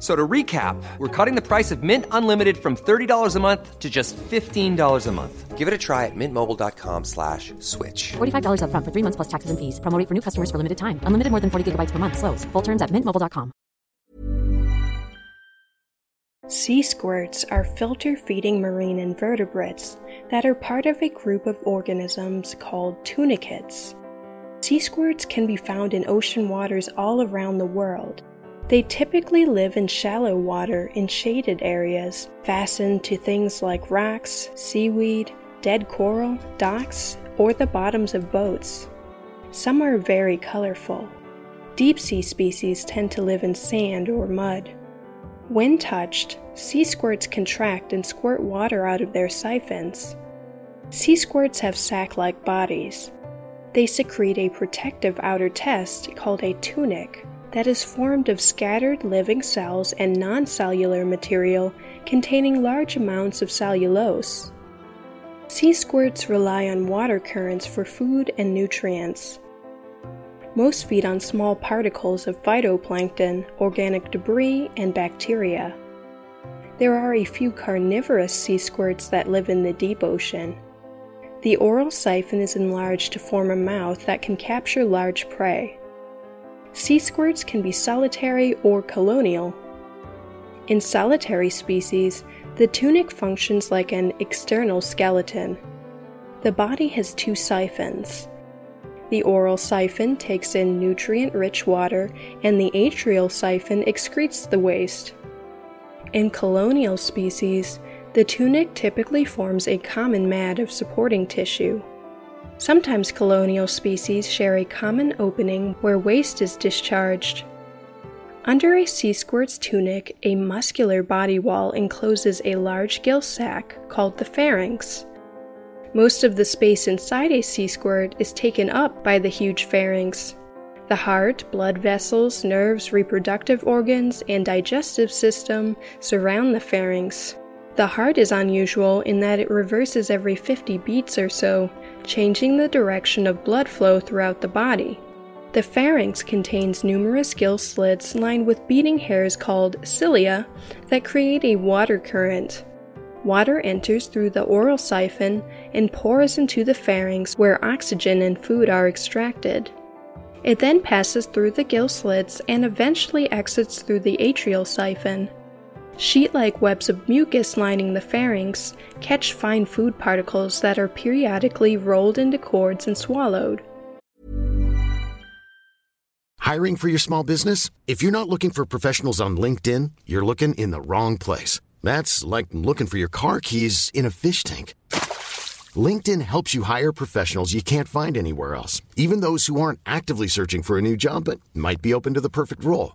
F- So to recap, we're cutting the price of Mint Unlimited from $30 a month to just $15 a month. Give it a try at mintmobile.com slash switch. $45 upfront for three months plus taxes and fees. Promote for new customers for limited time. Unlimited more than 40 gigabytes per month. Slows. Full terms at mintmobile.com. Sea squirts are filter feeding marine invertebrates that are part of a group of organisms called tunicates. Sea squirts can be found in ocean waters all around the world. They typically live in shallow water in shaded areas, fastened to things like rocks, seaweed, dead coral, docks, or the bottoms of boats. Some are very colorful. Deep sea species tend to live in sand or mud. When touched, sea squirts contract and squirt water out of their siphons. Sea squirts have sac like bodies. They secrete a protective outer test called a tunic that is formed of scattered living cells and non cellular material containing large amounts of cellulose. Sea squirts rely on water currents for food and nutrients. Most feed on small particles of phytoplankton, organic debris, and bacteria. There are a few carnivorous sea squirts that live in the deep ocean. The oral siphon is enlarged to form a mouth that can capture large prey. Sea squirts can be solitary or colonial. In solitary species, the tunic functions like an external skeleton. The body has two siphons. The oral siphon takes in nutrient rich water, and the atrial siphon excretes the waste. In colonial species, the tunic typically forms a common mat of supporting tissue. Sometimes colonial species share a common opening where waste is discharged. Under a sea squirt's tunic, a muscular body wall encloses a large gill sac called the pharynx. Most of the space inside a sea squirt is taken up by the huge pharynx. The heart, blood vessels, nerves, reproductive organs, and digestive system surround the pharynx. The heart is unusual in that it reverses every 50 beats or so, changing the direction of blood flow throughout the body. The pharynx contains numerous gill slits lined with beating hairs called cilia that create a water current. Water enters through the oral siphon and pours into the pharynx where oxygen and food are extracted. It then passes through the gill slits and eventually exits through the atrial siphon. Sheet like webs of mucus lining the pharynx catch fine food particles that are periodically rolled into cords and swallowed. Hiring for your small business? If you're not looking for professionals on LinkedIn, you're looking in the wrong place. That's like looking for your car keys in a fish tank. LinkedIn helps you hire professionals you can't find anywhere else, even those who aren't actively searching for a new job but might be open to the perfect role.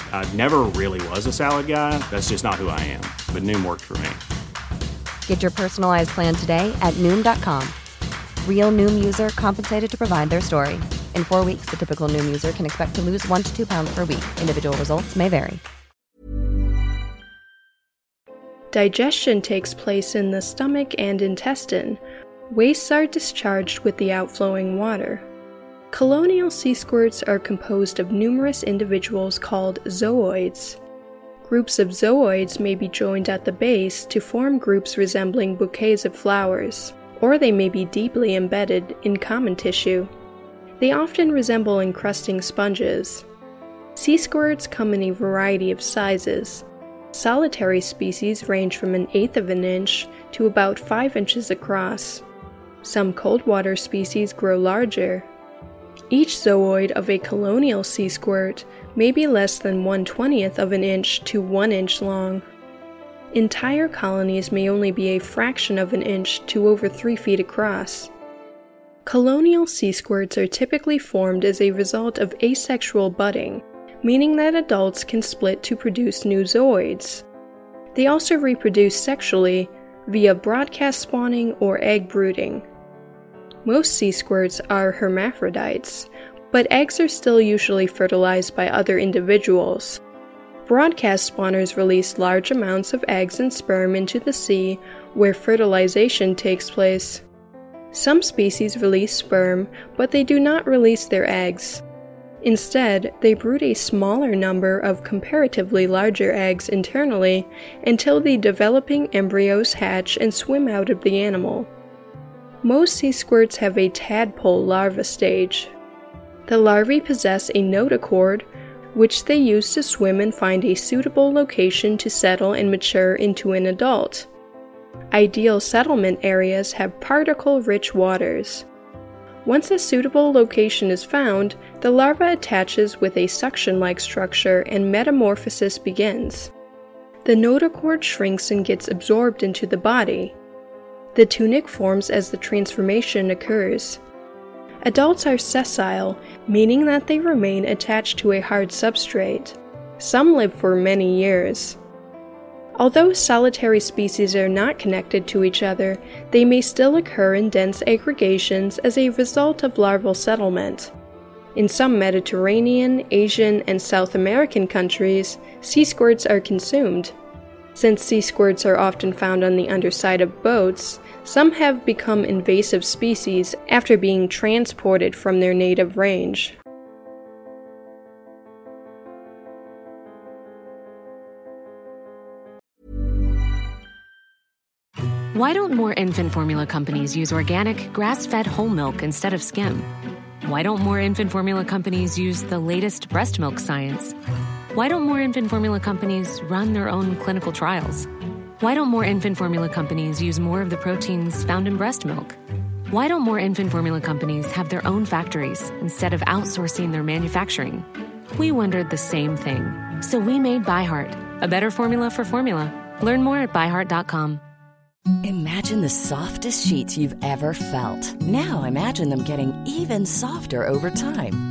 I never really was a salad guy. That's just not who I am. But Noom worked for me. Get your personalized plan today at Noom.com. Real Noom user compensated to provide their story. In four weeks, the typical Noom user can expect to lose one to two pounds per week. Individual results may vary. Digestion takes place in the stomach and intestine. Wastes are discharged with the outflowing water. Colonial sea squirts are composed of numerous individuals called zooids. Groups of zooids may be joined at the base to form groups resembling bouquets of flowers, or they may be deeply embedded in common tissue. They often resemble encrusting sponges. Sea squirts come in a variety of sizes. Solitary species range from an eighth of an inch to about 5 inches across. Some cold water species grow larger. Each zooid of a colonial sea squirt may be less than 1 20th of an inch to 1 inch long. Entire colonies may only be a fraction of an inch to over 3 feet across. Colonial sea squirts are typically formed as a result of asexual budding, meaning that adults can split to produce new zooids. They also reproduce sexually via broadcast spawning or egg brooding. Most sea squirts are hermaphrodites, but eggs are still usually fertilized by other individuals. Broadcast spawners release large amounts of eggs and sperm into the sea where fertilization takes place. Some species release sperm, but they do not release their eggs. Instead, they brood a smaller number of comparatively larger eggs internally until the developing embryos hatch and swim out of the animal. Most sea squirts have a tadpole larva stage. The larvae possess a notochord, which they use to swim and find a suitable location to settle and mature into an adult. Ideal settlement areas have particle rich waters. Once a suitable location is found, the larva attaches with a suction like structure and metamorphosis begins. The notochord shrinks and gets absorbed into the body. The tunic forms as the transformation occurs. Adults are sessile, meaning that they remain attached to a hard substrate. Some live for many years. Although solitary species are not connected to each other, they may still occur in dense aggregations as a result of larval settlement. In some Mediterranean, Asian, and South American countries, sea squirts are consumed. Since sea squirts are often found on the underside of boats, some have become invasive species after being transported from their native range. Why don't more infant formula companies use organic, grass fed whole milk instead of skim? Why don't more infant formula companies use the latest breast milk science? Why don't more infant formula companies run their own clinical trials? Why don't more infant formula companies use more of the proteins found in breast milk? Why don't more infant formula companies have their own factories instead of outsourcing their manufacturing? We wondered the same thing. So we made ByHeart, a better formula for formula. Learn more at byheart.com. Imagine the softest sheets you've ever felt. Now imagine them getting even softer over time.